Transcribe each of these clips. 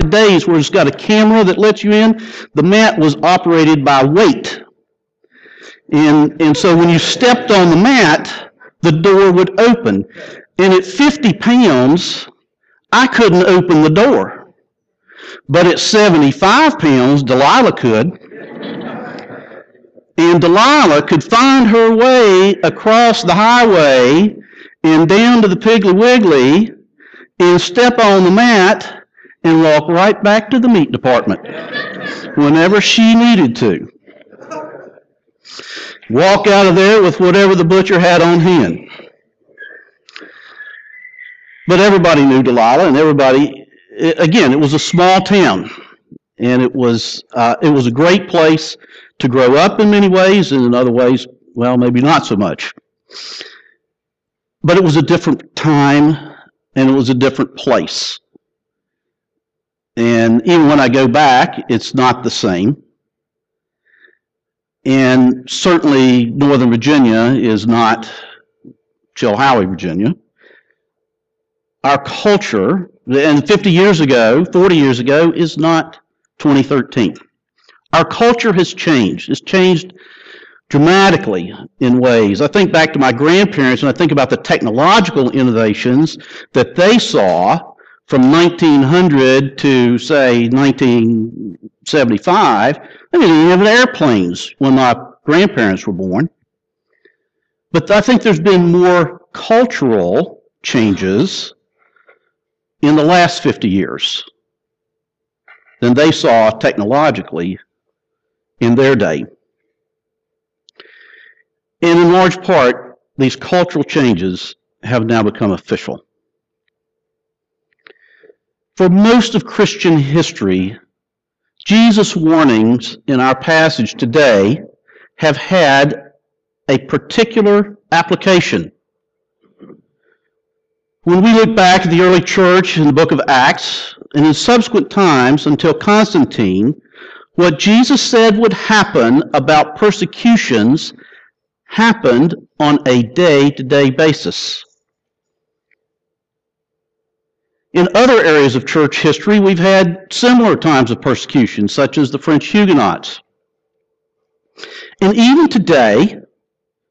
today's where it's got a camera that lets you in, the mat was operated by weight. And, and so when you stepped on the mat, the door would open. And at 50 pounds, I couldn't open the door. But at 75 pounds, Delilah could. And Delilah could find her way across the highway and down to the Piggly Wiggly and step on the mat and walk right back to the meat department whenever she needed to. Walk out of there with whatever the butcher had on hand. But everybody knew Delilah, and everybody, again, it was a small town, and it was uh, it was a great place to grow up in many ways, and in other ways, well, maybe not so much. But it was a different time, and it was a different place. And even when I go back, it's not the same. And certainly, Northern Virginia is not Chilhowie, Virginia. Our culture, and 50 years ago, 40 years ago, is not 2013. Our culture has changed. It's changed dramatically in ways. I think back to my grandparents and I think about the technological innovations that they saw from 1900 to, say, 1975. They didn't even have airplanes when my grandparents were born. But I think there's been more cultural changes in the last 50 years than they saw technologically in their day. And in large part, these cultural changes have now become official. For most of Christian history, Jesus' warnings in our passage today have had a particular application. When we look back at the early church in the book of Acts, and in subsequent times until Constantine, what Jesus said would happen about persecutions happened on a day to day basis. In other areas of church history, we've had similar times of persecution, such as the French Huguenots. And even today,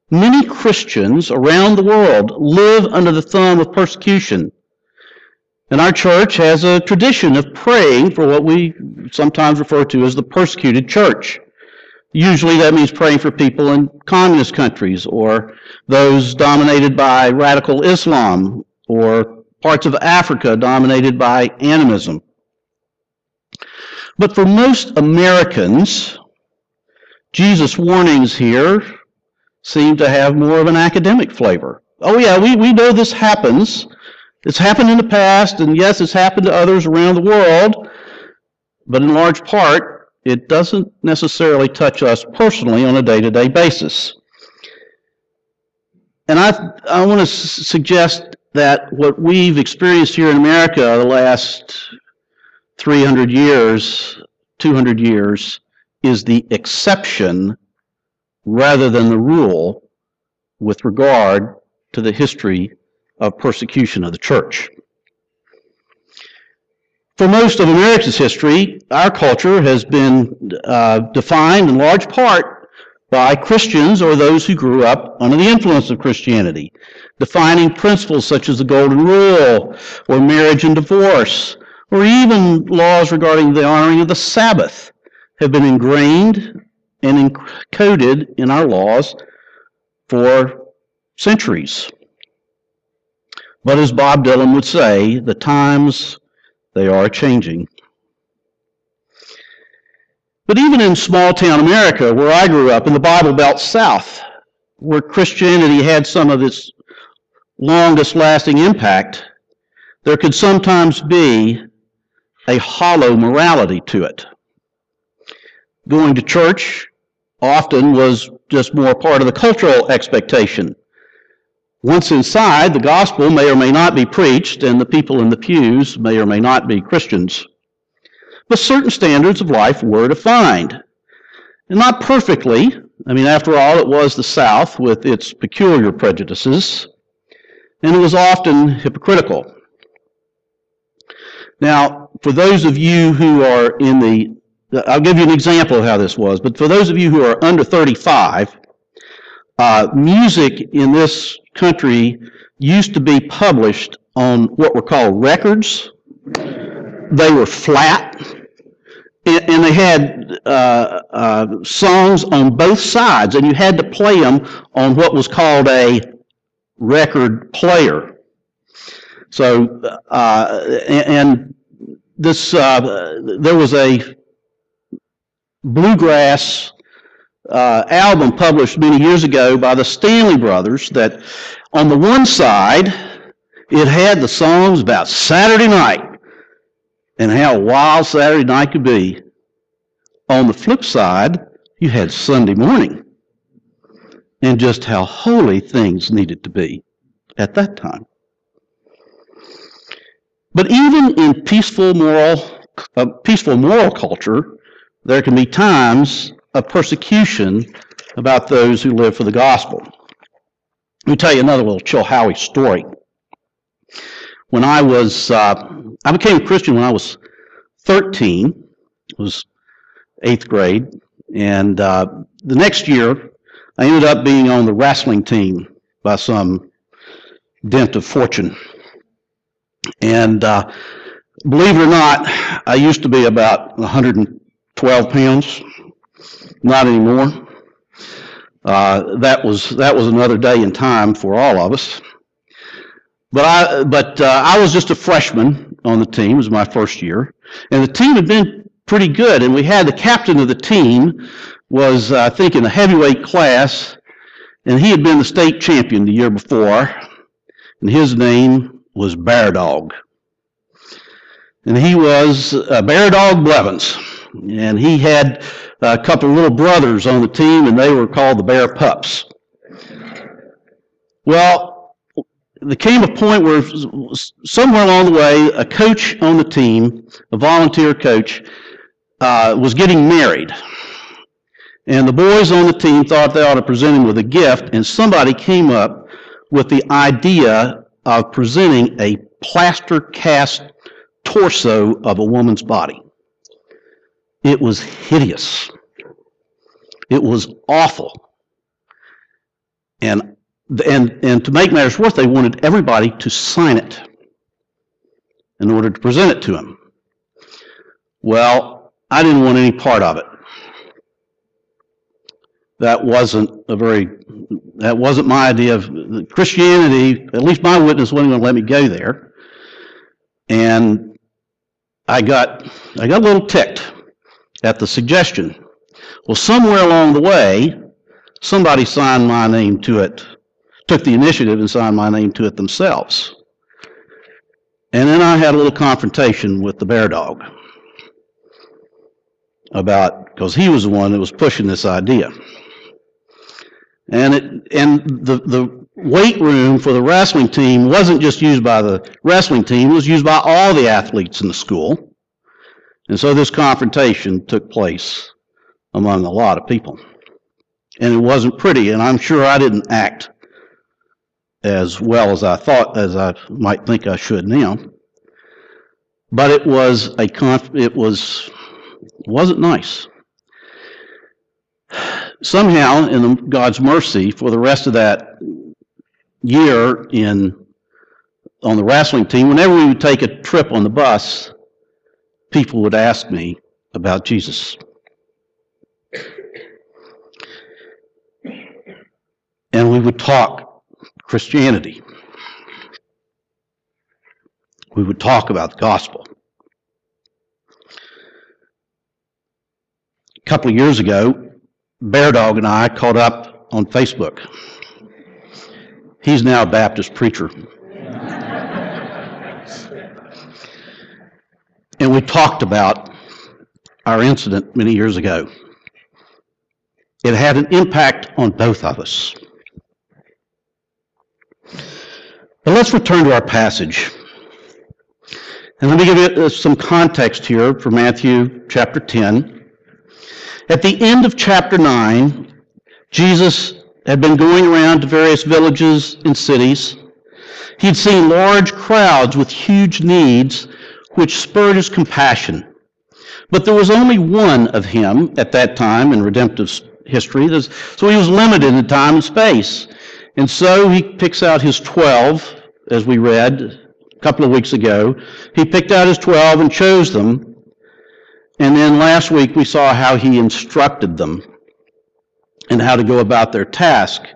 many Christians around the world live under the thumb of persecution. And our church has a tradition of praying for what we sometimes refer to as the persecuted church. Usually that means praying for people in communist countries or those dominated by radical Islam or parts of Africa dominated by animism. But for most Americans, Jesus' warnings here seem to have more of an academic flavor. Oh yeah, we, we know this happens. It's happened in the past, and yes, it's happened to others around the world, but in large part, it doesn't necessarily touch us personally on a day to day basis. And I, I want to suggest that what we've experienced here in America the last 300 years, 200 years, is the exception rather than the rule with regard to the history of persecution of the church. For most of America's history, our culture has been uh, defined in large part by Christians or those who grew up under the influence of Christianity, defining principles such as the Golden Rule, or marriage and divorce, or even laws regarding the honoring of the Sabbath have been ingrained and encoded in our laws for centuries. But as Bob Dylan would say, the times they are changing. But even in small town America, where I grew up, in the Bible Belt South, where Christianity had some of its longest lasting impact, there could sometimes be a hollow morality to it. Going to church often was just more part of the cultural expectation. Once inside, the gospel may or may not be preached, and the people in the pews may or may not be Christians. But certain standards of life were defined. And not perfectly. I mean, after all, it was the South with its peculiar prejudices, and it was often hypocritical. Now, for those of you who are in the, I'll give you an example of how this was, but for those of you who are under 35, uh, music in this country used to be published on what were called records. They were flat, and they had uh, uh, songs on both sides, and you had to play them on what was called a record player. So, uh, and this uh, there was a bluegrass uh, album published many years ago by the Stanley Brothers that on the one side it had the songs about Saturday night and how wild Saturday night could be. On the flip side, you had Sunday morning and just how holy things needed to be at that time. But even in peaceful moral, uh, peaceful moral culture, there can be times of persecution about those who live for the gospel. Let me tell you another little Chilhowie story. When I was, uh, I became a Christian when I was 13. It was eighth grade, and uh, the next year I ended up being on the wrestling team by some dint of fortune. And uh, believe it or not, I used to be about 112 pounds. Not anymore. Uh, that was that was another day in time for all of us. But I but uh, I was just a freshman on the team. It was my first year, and the team had been pretty good. And we had the captain of the team was uh, I think in the heavyweight class, and he had been the state champion the year before, and his name was Bear Dog. And he was uh, Bear Dog Blevins, and he had a couple of little brothers on the team, and they were called the Bear Pups. Well, there came a point where somewhere along the way, a coach on the team, a volunteer coach, uh, was getting married. And the boys on the team thought they ought to present him with a gift, and somebody came up with the idea of presenting a plaster cast torso of a woman's body. It was hideous. It was awful. And, and, and to make matters worse, they wanted everybody to sign it in order to present it to him. Well, I didn't want any part of it. That wasn't a very, that wasn't my idea of Christianity, at least my witness wasn't going to let me go there. And I got, I got a little ticked at the suggestion. Well, somewhere along the way, somebody signed my name to it, took the initiative and signed my name to it themselves. And then I had a little confrontation with the bear dog about, because he was the one that was pushing this idea. And it, and the, the weight room for the wrestling team wasn't just used by the wrestling team, it was used by all the athletes in the school. And so this confrontation took place among a lot of people. And it wasn't pretty, and I'm sure I didn't act as well as I thought, as I might think I should now. But it was a conf- it was wasn't nice. Somehow, in God's mercy, for the rest of that year in on the wrestling team, whenever we would take a trip on the bus, people would ask me about Jesus. And we would talk Christianity. We would talk about the gospel. A couple of years ago, Bear Dog and I caught up on Facebook. He's now a Baptist preacher. And we talked about our incident many years ago. It had an impact on both of us. But let's return to our passage. And let me give you uh, some context here for Matthew chapter 10. At the end of chapter 9, Jesus had been going around to various villages and cities. He'd seen large crowds with huge needs which spurred his compassion. But there was only one of him at that time in redemptive history, so he was limited in time and space. And so he picks out his 12, as we read a couple of weeks ago. He picked out his 12 and chose them. And then last week we saw how he instructed them and how to go about their task.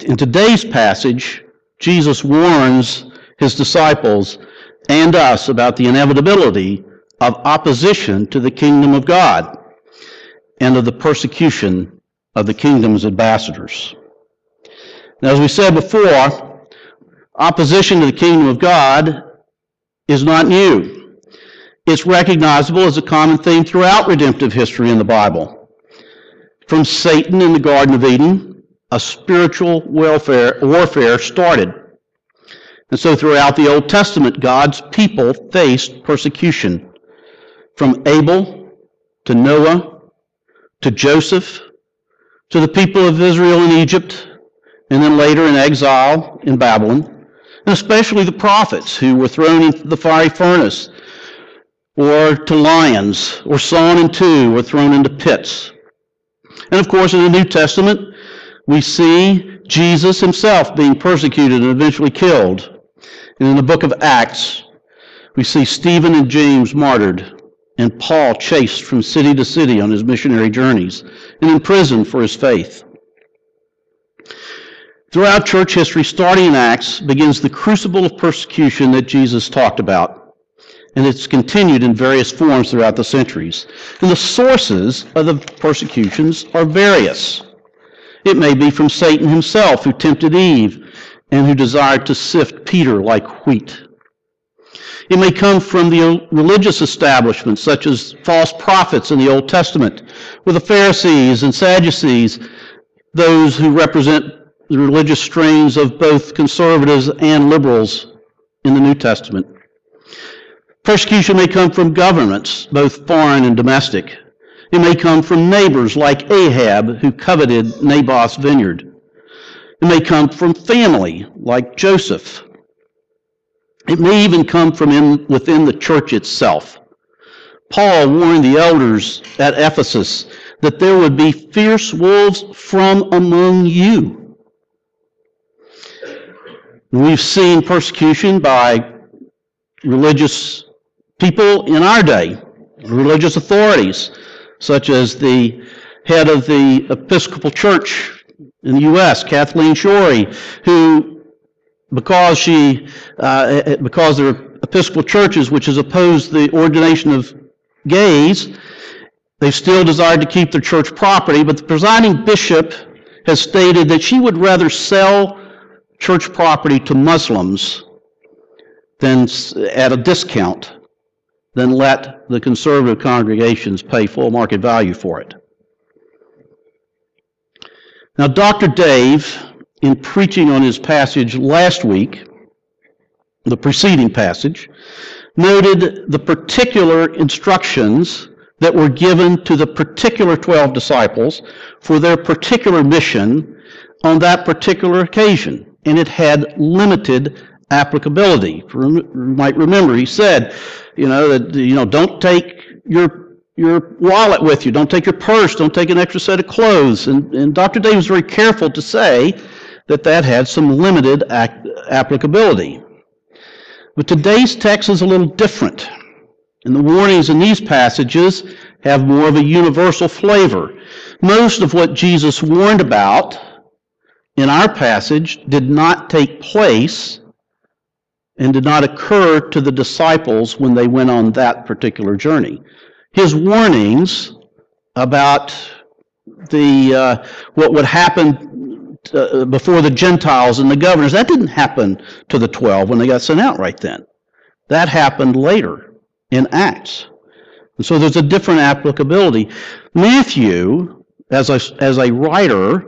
In today's passage, Jesus warns his disciples and us about the inevitability of opposition to the kingdom of God and of the persecution of the kingdom's ambassadors. Now, as we said before, opposition to the kingdom of God is not new. It's recognizable as a common theme throughout redemptive history in the Bible. From Satan in the Garden of Eden, a spiritual welfare, warfare started. And so throughout the Old Testament, God's people faced persecution. From Abel to Noah to Joseph to the people of Israel in Egypt, and then later in exile in Babylon, and especially the prophets who were thrown into the fiery furnace, or to lions, or sawn in two, or thrown into pits. And of course, in the New Testament, we see Jesus himself being persecuted and eventually killed. And in the book of Acts, we see Stephen and James martyred, and Paul chased from city to city on his missionary journeys, and imprisoned for his faith. Throughout church history, starting in Acts, begins the crucible of persecution that Jesus talked about. And it's continued in various forms throughout the centuries. And the sources of the persecutions are various. It may be from Satan himself, who tempted Eve and who desired to sift Peter like wheat. It may come from the religious establishments, such as false prophets in the Old Testament, with the Pharisees and Sadducees, those who represent the religious strains of both conservatives and liberals in the New Testament. Persecution may come from governments, both foreign and domestic. It may come from neighbors like Ahab, who coveted Naboth's vineyard. It may come from family, like Joseph. It may even come from in, within the church itself. Paul warned the elders at Ephesus that there would be fierce wolves from among you. We've seen persecution by religious people in our day, religious authorities, such as the head of the Episcopal Church in the U.S., Kathleen Schori, who, because she, uh, because there are Episcopal churches which has opposed the ordination of gays, they still desired to keep their church property, but the presiding bishop has stated that she would rather sell church property to Muslims than at a discount than let the conservative congregations pay full market value for it. Now, Dr. Dave, in preaching on his passage last week, the preceding passage, noted the particular instructions that were given to the particular 12 disciples for their particular mission on that particular occasion. And it had limited applicability. You might remember he said, you know, that, you know, don't take your your wallet with you. Don't take your purse. Don't take an extra set of clothes. And, and Dr. Day was very careful to say that that had some limited act, applicability. But today's text is a little different. And the warnings in these passages have more of a universal flavor. Most of what Jesus warned about in our passage did not take place and did not occur to the disciples when they went on that particular journey his warnings about the uh, what would happen uh, before the Gentiles and the governors. That didn't happen to the twelve when they got sent out right then. That happened later in Acts. And so there's a different applicability. Matthew, as a, as a writer,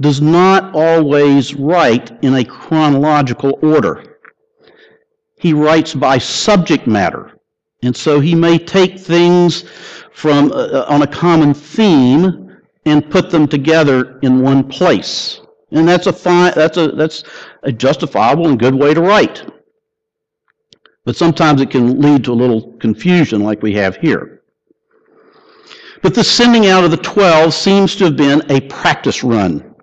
does not always write in a chronological order. He writes by subject matter. And so he may take things from uh, uh, on a common theme and put them together in one place. And that's a fine, that's a that's a justifiable and good way to write. But sometimes it can lead to a little confusion like we have here. But the sending out of the 12 seems to have been a practice run.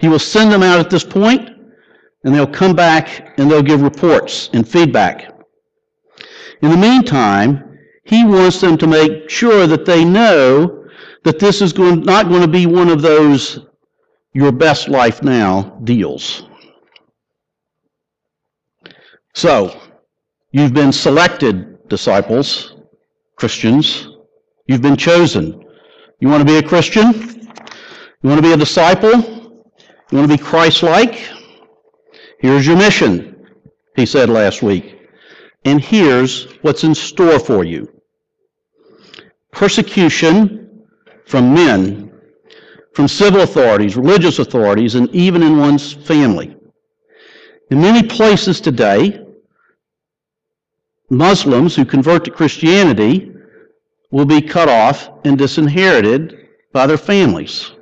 He will send them out at this point, and they'll come back and they'll give reports and feedback. In the meantime, he wants them to make sure that they know that this is going, not going to be one of those your best life now deals. So, you've been selected, disciples, Christians. You've been chosen. You want to be a Christian? You want to be a disciple? You want to be Christ like? Here's your mission, he said last week. And here's what's in store for you persecution from men, from civil authorities, religious authorities, and even in one's family. In many places today, Muslims who convert to Christianity will be cut off and disinherited by their families.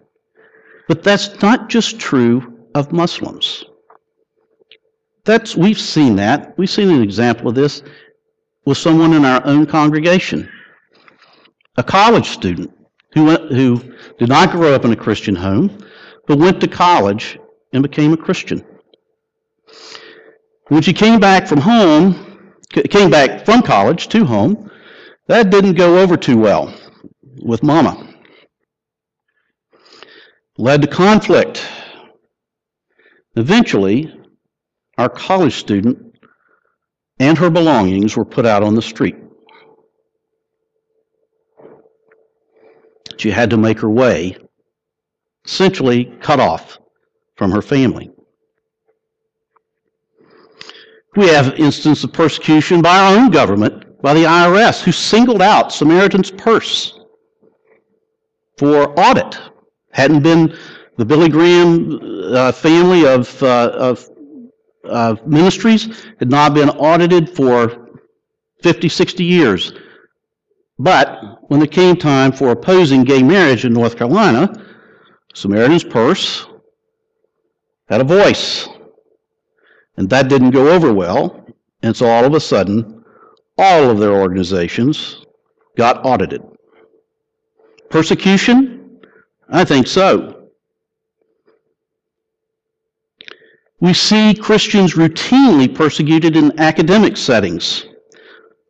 But that's not just true of Muslims. That's, we've seen that. We've seen an example of this with someone in our own congregation. A college student who, went, who did not grow up in a Christian home, but went to college and became a Christian. When she came back from home, came back from college to home, that didn't go over too well with mama. Led to conflict. Eventually, our college student and her belongings were put out on the street. She had to make her way, essentially cut off from her family. We have instances of persecution by our own government, by the IRS, who singled out Samaritan's Purse for audit. Hadn't been the Billy Graham uh, family of, uh, of uh, ministries had not been audited for 50, 60 years. But when it came time for opposing gay marriage in North Carolina, Samaritan's Purse had a voice. And that didn't go over well. And so all of a sudden, all of their organizations got audited. Persecution? I think so. We see Christians routinely persecuted in academic settings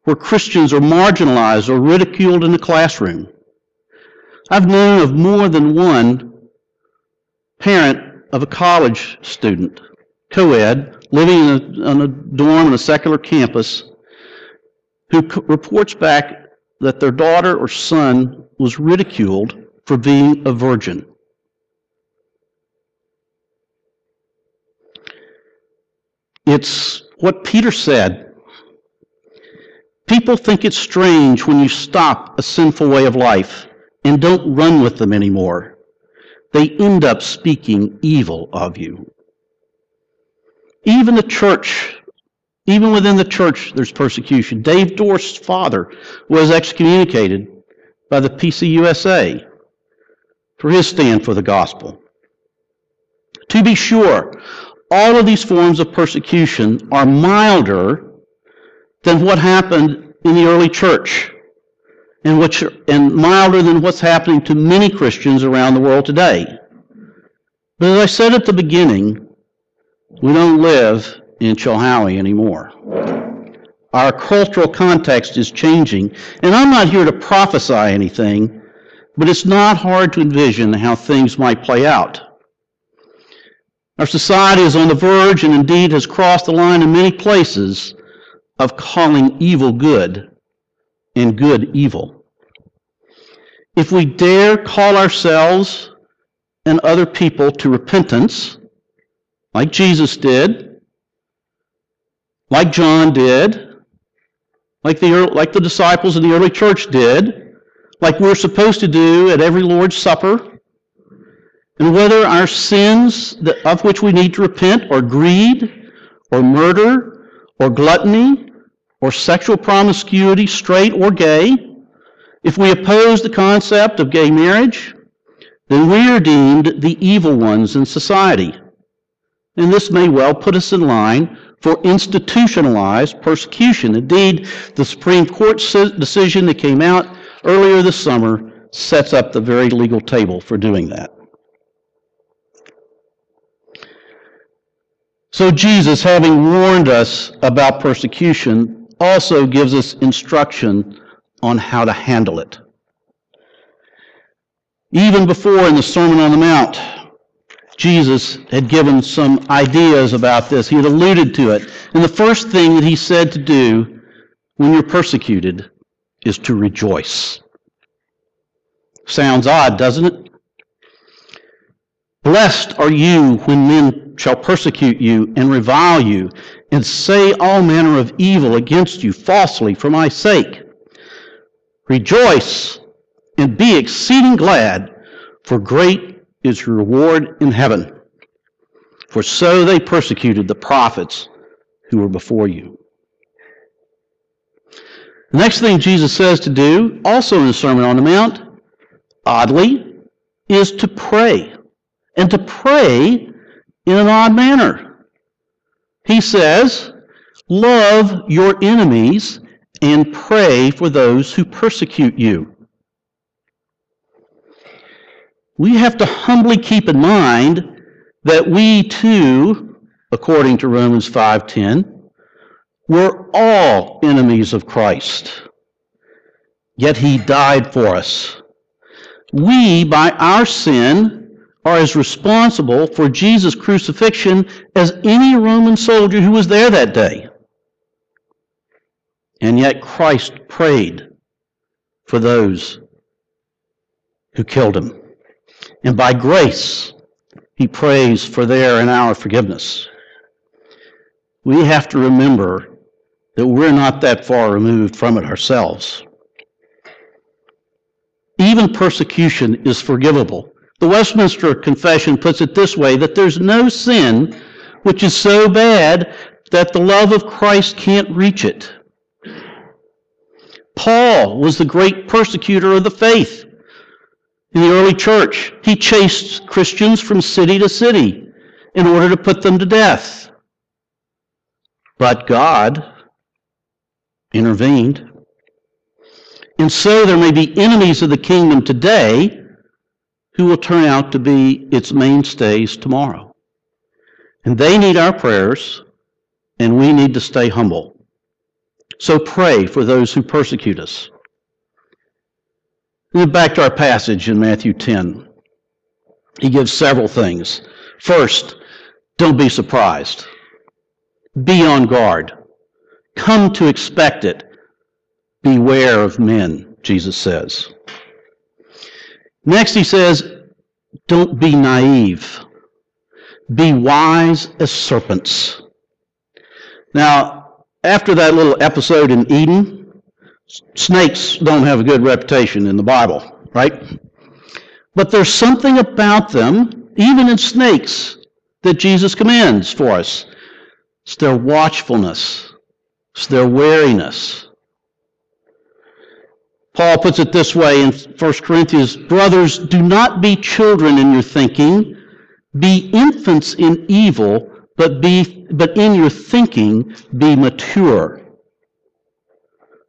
where Christians are marginalized or ridiculed in the classroom. I've known of more than one parent of a college student, co-ed, living in a, in a dorm on a secular campus, who reports back that their daughter or son was ridiculed for being a virgin. It's what Peter said. People think it's strange when you stop a sinful way of life and don't run with them anymore. They end up speaking evil of you. Even the church, even within the church, there's persecution. Dave Dorst's father was excommunicated by the PCUSA for his stand for the gospel. To be sure, all of these forms of persecution are milder than what happened in the early church and, which, and milder than what's happening to many Christians around the world today. But as I said at the beginning, we don't live in Chilhowie anymore. Our cultural context is changing, and I'm not here to prophesy anything, but it's not hard to envision how things might play out. Our society is on the verge and indeed has crossed the line in many places of calling evil good and good evil. If we dare call ourselves and other people to repentance, like Jesus did, like John did, like the, like the disciples in the early church did, like we're supposed to do at every Lord's Supper, and whether our sins of which we need to repent are greed, or murder, or gluttony, or sexual promiscuity, straight or gay, if we oppose the concept of gay marriage, then we are deemed the evil ones in society. And this may well put us in line for institutionalized persecution. Indeed, the Supreme Court decision that came out earlier this summer sets up the very legal table for doing that. So, Jesus, having warned us about persecution, also gives us instruction on how to handle it. Even before in the Sermon on the Mount, Jesus had given some ideas about this. He had alluded to it. And the first thing that he said to do when you're persecuted is to rejoice. Sounds odd, doesn't it? Blessed are you when men shall persecute you and revile you and say all manner of evil against you falsely for my sake. Rejoice and be exceeding glad, for great is your reward in heaven. For so they persecuted the prophets who were before you. The next thing Jesus says to do, also in the Sermon on the Mount, oddly, is to pray. And to pray in an odd manner. He says, Love your enemies and pray for those who persecute you. We have to humbly keep in mind that we too, according to Romans 5:10, were all enemies of Christ. Yet he died for us. We, by our sin, are as responsible for Jesus' crucifixion as any Roman soldier who was there that day. And yet Christ prayed for those who killed him. And by grace, he prays for their and our forgiveness. We have to remember that we're not that far removed from it ourselves. Even persecution is forgivable the Westminster Confession puts it this way that there's no sin which is so bad that the love of Christ can't reach it. Paul was the great persecutor of the faith in the early church. He chased Christians from city to city in order to put them to death. But God intervened. And so there may be enemies of the kingdom today who will turn out to be its mainstays tomorrow. And they need our prayers, and we need to stay humble. So pray for those who persecute us. And back to our passage in Matthew 10. He gives several things. First, don't be surprised. Be on guard. Come to expect it. Beware of men, Jesus says. Next, he says, don't be naive. Be wise as serpents. Now, after that little episode in Eden, snakes don't have a good reputation in the Bible, right? But there's something about them, even in snakes, that Jesus commands for us. It's their watchfulness, it's their wariness. Paul puts it this way in 1 Corinthians Brothers, do not be children in your thinking, be infants in evil, but, be, but in your thinking be mature.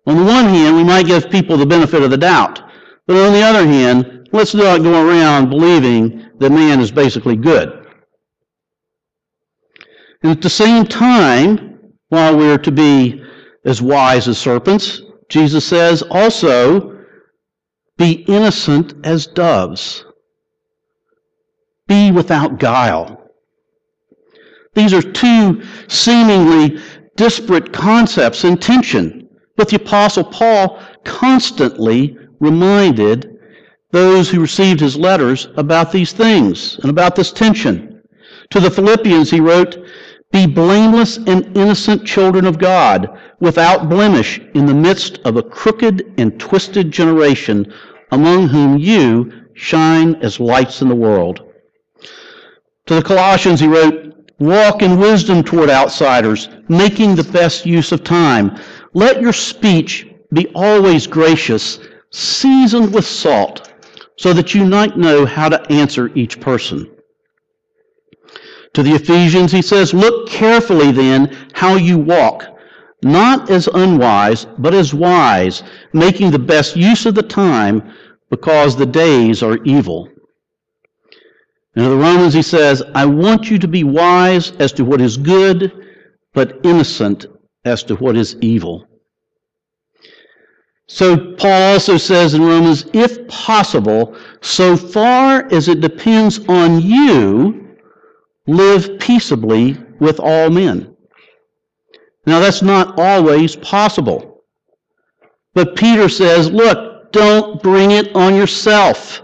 On the one hand, we might give people the benefit of the doubt, but on the other hand, let's not go around believing that man is basically good. And at the same time, while we're to be as wise as serpents, Jesus says also, be innocent as doves. Be without guile. These are two seemingly disparate concepts in tension, but the Apostle Paul constantly reminded those who received his letters about these things and about this tension. To the Philippians, he wrote, Be blameless and innocent children of God without blemish in the midst of a crooked and twisted generation among whom you shine as lights in the world. To the Colossians, he wrote, Walk in wisdom toward outsiders, making the best use of time. Let your speech be always gracious, seasoned with salt, so that you might know how to answer each person. To the Ephesians, he says, Look carefully then how you walk, not as unwise, but as wise, making the best use of the time, because the days are evil. And to the Romans, he says, I want you to be wise as to what is good, but innocent as to what is evil. So Paul also says in Romans, if possible, so far as it depends on you, live peaceably with all men. Now that's not always possible. But Peter says, look, don't bring it on yourself.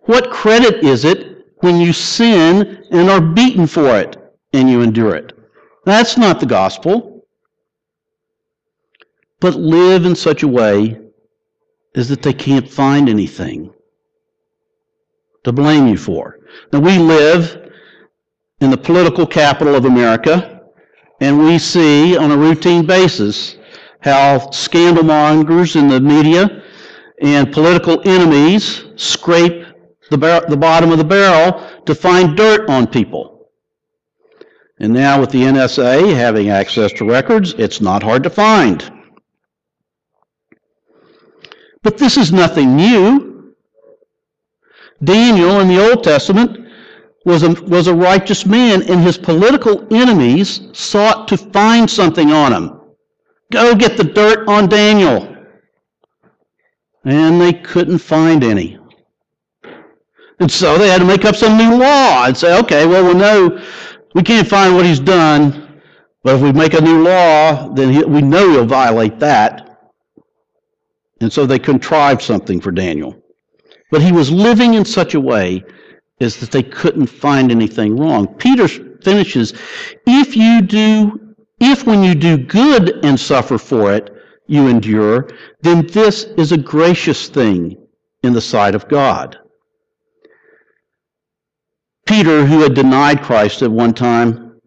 What credit is it when you sin and are beaten for it and you endure it? That's not the gospel. But live in such a way as that they can't find anything to blame you for. Now, we live in the political capital of America, and we see on a routine basis how scandalmongers in the media and political enemies scrape the, bar- the bottom of the barrel to find dirt on people. And now, with the NSA having access to records, it's not hard to find. But this is nothing new. Daniel in the Old Testament was a, was a righteous man, and his political enemies sought to find something on him. Go get the dirt on Daniel. And they couldn't find any. And so they had to make up some new law and say, okay, well, we know we can't find what he's done, but if we make a new law, then he, we know he'll violate that. And so they contrived something for Daniel. But he was living in such a way as that they couldn't find anything wrong. Peter finishes, if you do, if when you do good and suffer for it, you endure, then this is a gracious thing in the sight of God. Peter, who had denied Christ at one time,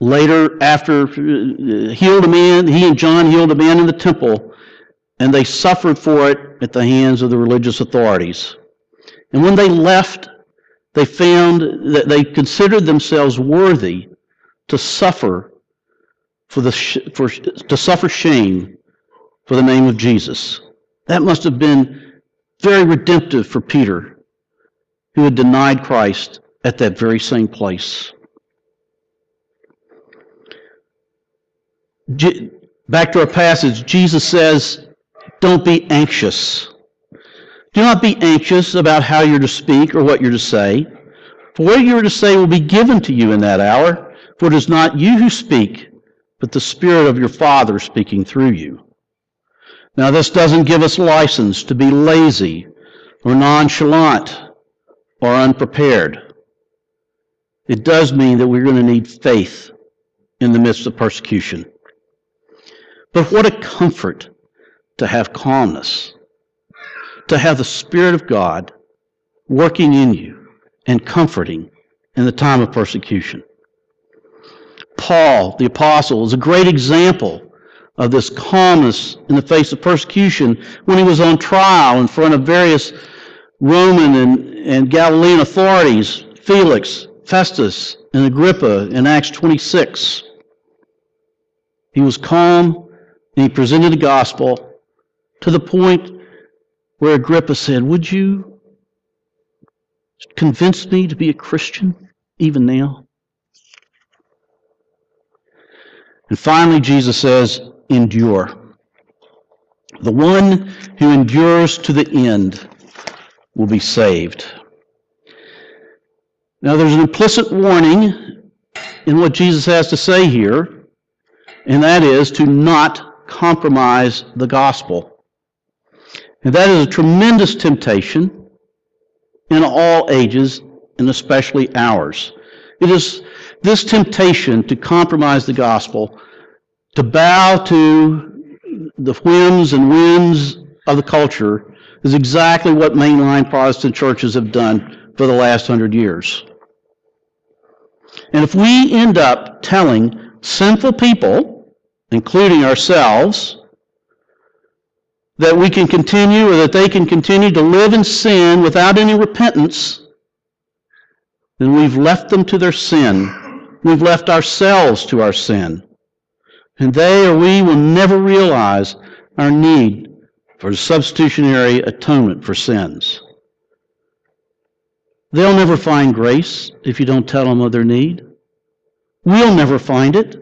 later, after uh, healed a man, he and John healed a man in the temple, and they suffered for it at the hands of the religious authorities. And when they left, they found that they considered themselves worthy to suffer for the for to suffer shame for the name of Jesus. That must have been very redemptive for Peter who had denied Christ at that very same place. Back to our passage, Jesus says, Don't be anxious. Do not be anxious about how you're to speak or what you're to say, for what you are to say will be given to you in that hour, for it is not you who speak, but the Spirit of your Father speaking through you. Now, this doesn't give us license to be lazy or nonchalant or unprepared. It does mean that we're going to need faith in the midst of persecution. But what a comfort to have calmness, to have the Spirit of God working in you and comforting in the time of persecution. Paul, the apostle, is a great example of this calmness in the face of persecution when he was on trial in front of various Roman and, and Galilean authorities, Felix, Festus, and Agrippa in Acts 26. He was calm and he presented the gospel to the point where Agrippa said, Would you convince me to be a Christian even now? And finally, Jesus says, Endure. The one who endures to the end will be saved. Now, there's an implicit warning in what Jesus has to say here, and that is to not compromise the gospel. And that is a tremendous temptation in all ages, and especially ours. It is this temptation to compromise the gospel, to bow to the whims and whims of the culture, is exactly what mainline Protestant churches have done for the last hundred years. And if we end up telling sinful people, including ourselves, that we can continue or that they can continue to live in sin without any repentance, then we've left them to their sin. We've left ourselves to our sin. And they or we will never realize our need for substitutionary atonement for sins. They'll never find grace if you don't tell them of their need. We'll never find it.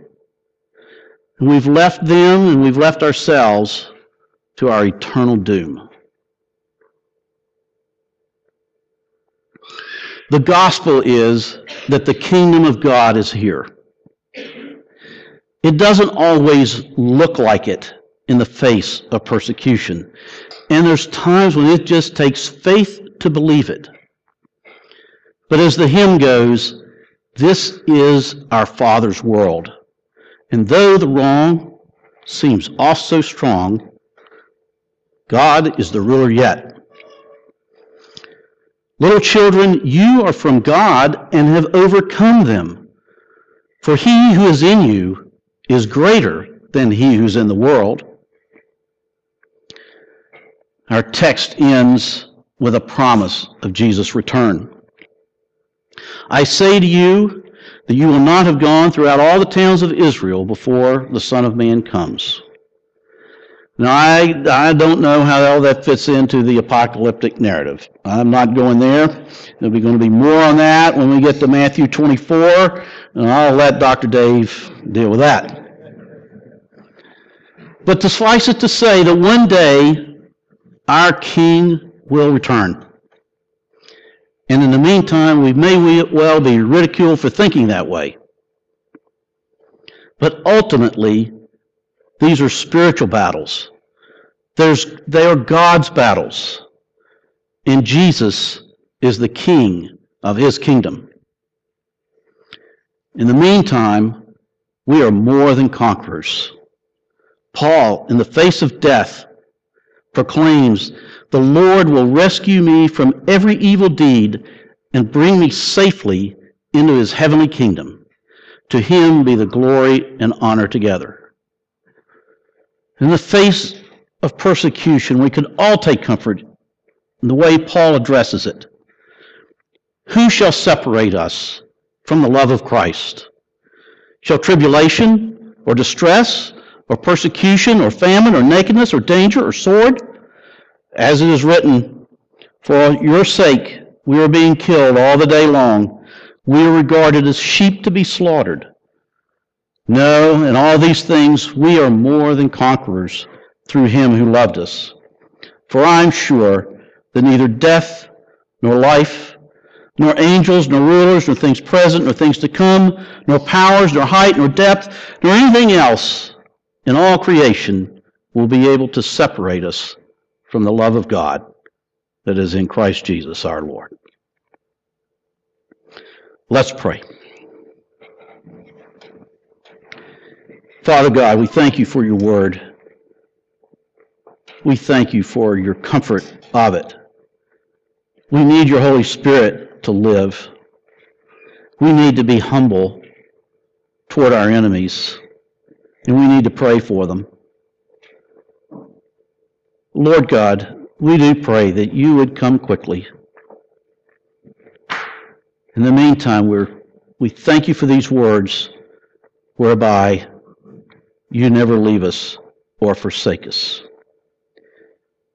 And we've left them and we've left ourselves to our eternal doom. The gospel is that the kingdom of God is here. It doesn't always look like it in the face of persecution. And there's times when it just takes faith to believe it. But as the hymn goes, this is our Father's world. And though the wrong seems off so strong, God is the ruler yet. Little children, you are from God and have overcome them. For he who is in you is greater than he who's in the world. Our text ends with a promise of Jesus' return. I say to you that you will not have gone throughout all the towns of Israel before the Son of Man comes. Now, I, I don't know how all that fits into the apocalyptic narrative. I'm not going there. There'll be going to be more on that when we get to Matthew 24, and I'll let Dr. Dave deal with that. But suffice it to say that one day our King will return. And in the meantime, we may well be ridiculed for thinking that way. But ultimately, these are spiritual battles. There's, they are God's battles. And Jesus is the king of his kingdom. In the meantime, we are more than conquerors. Paul, in the face of death, proclaims, The Lord will rescue me from every evil deed and bring me safely into his heavenly kingdom. To him be the glory and honor together. In the face of persecution, we can all take comfort in the way Paul addresses it. Who shall separate us from the love of Christ? Shall tribulation or distress or persecution, or famine, or nakedness, or danger, or sword. As it is written, For your sake we are being killed all the day long. We are regarded as sheep to be slaughtered. No, in all these things we are more than conquerors through him who loved us. For I am sure that neither death, nor life, nor angels, nor rulers, nor things present, nor things to come, nor powers, nor height, nor depth, nor anything else in all creation will be able to separate us from the love of God that is in Christ Jesus our Lord. Let's pray. Father God, we thank you for your word. We thank you for your comfort of it. We need your Holy Spirit to live. We need to be humble toward our enemies and we need to pray for them. Lord God, we do pray that you would come quickly. In the meantime, we're, we thank you for these words whereby you never leave us or forsake us.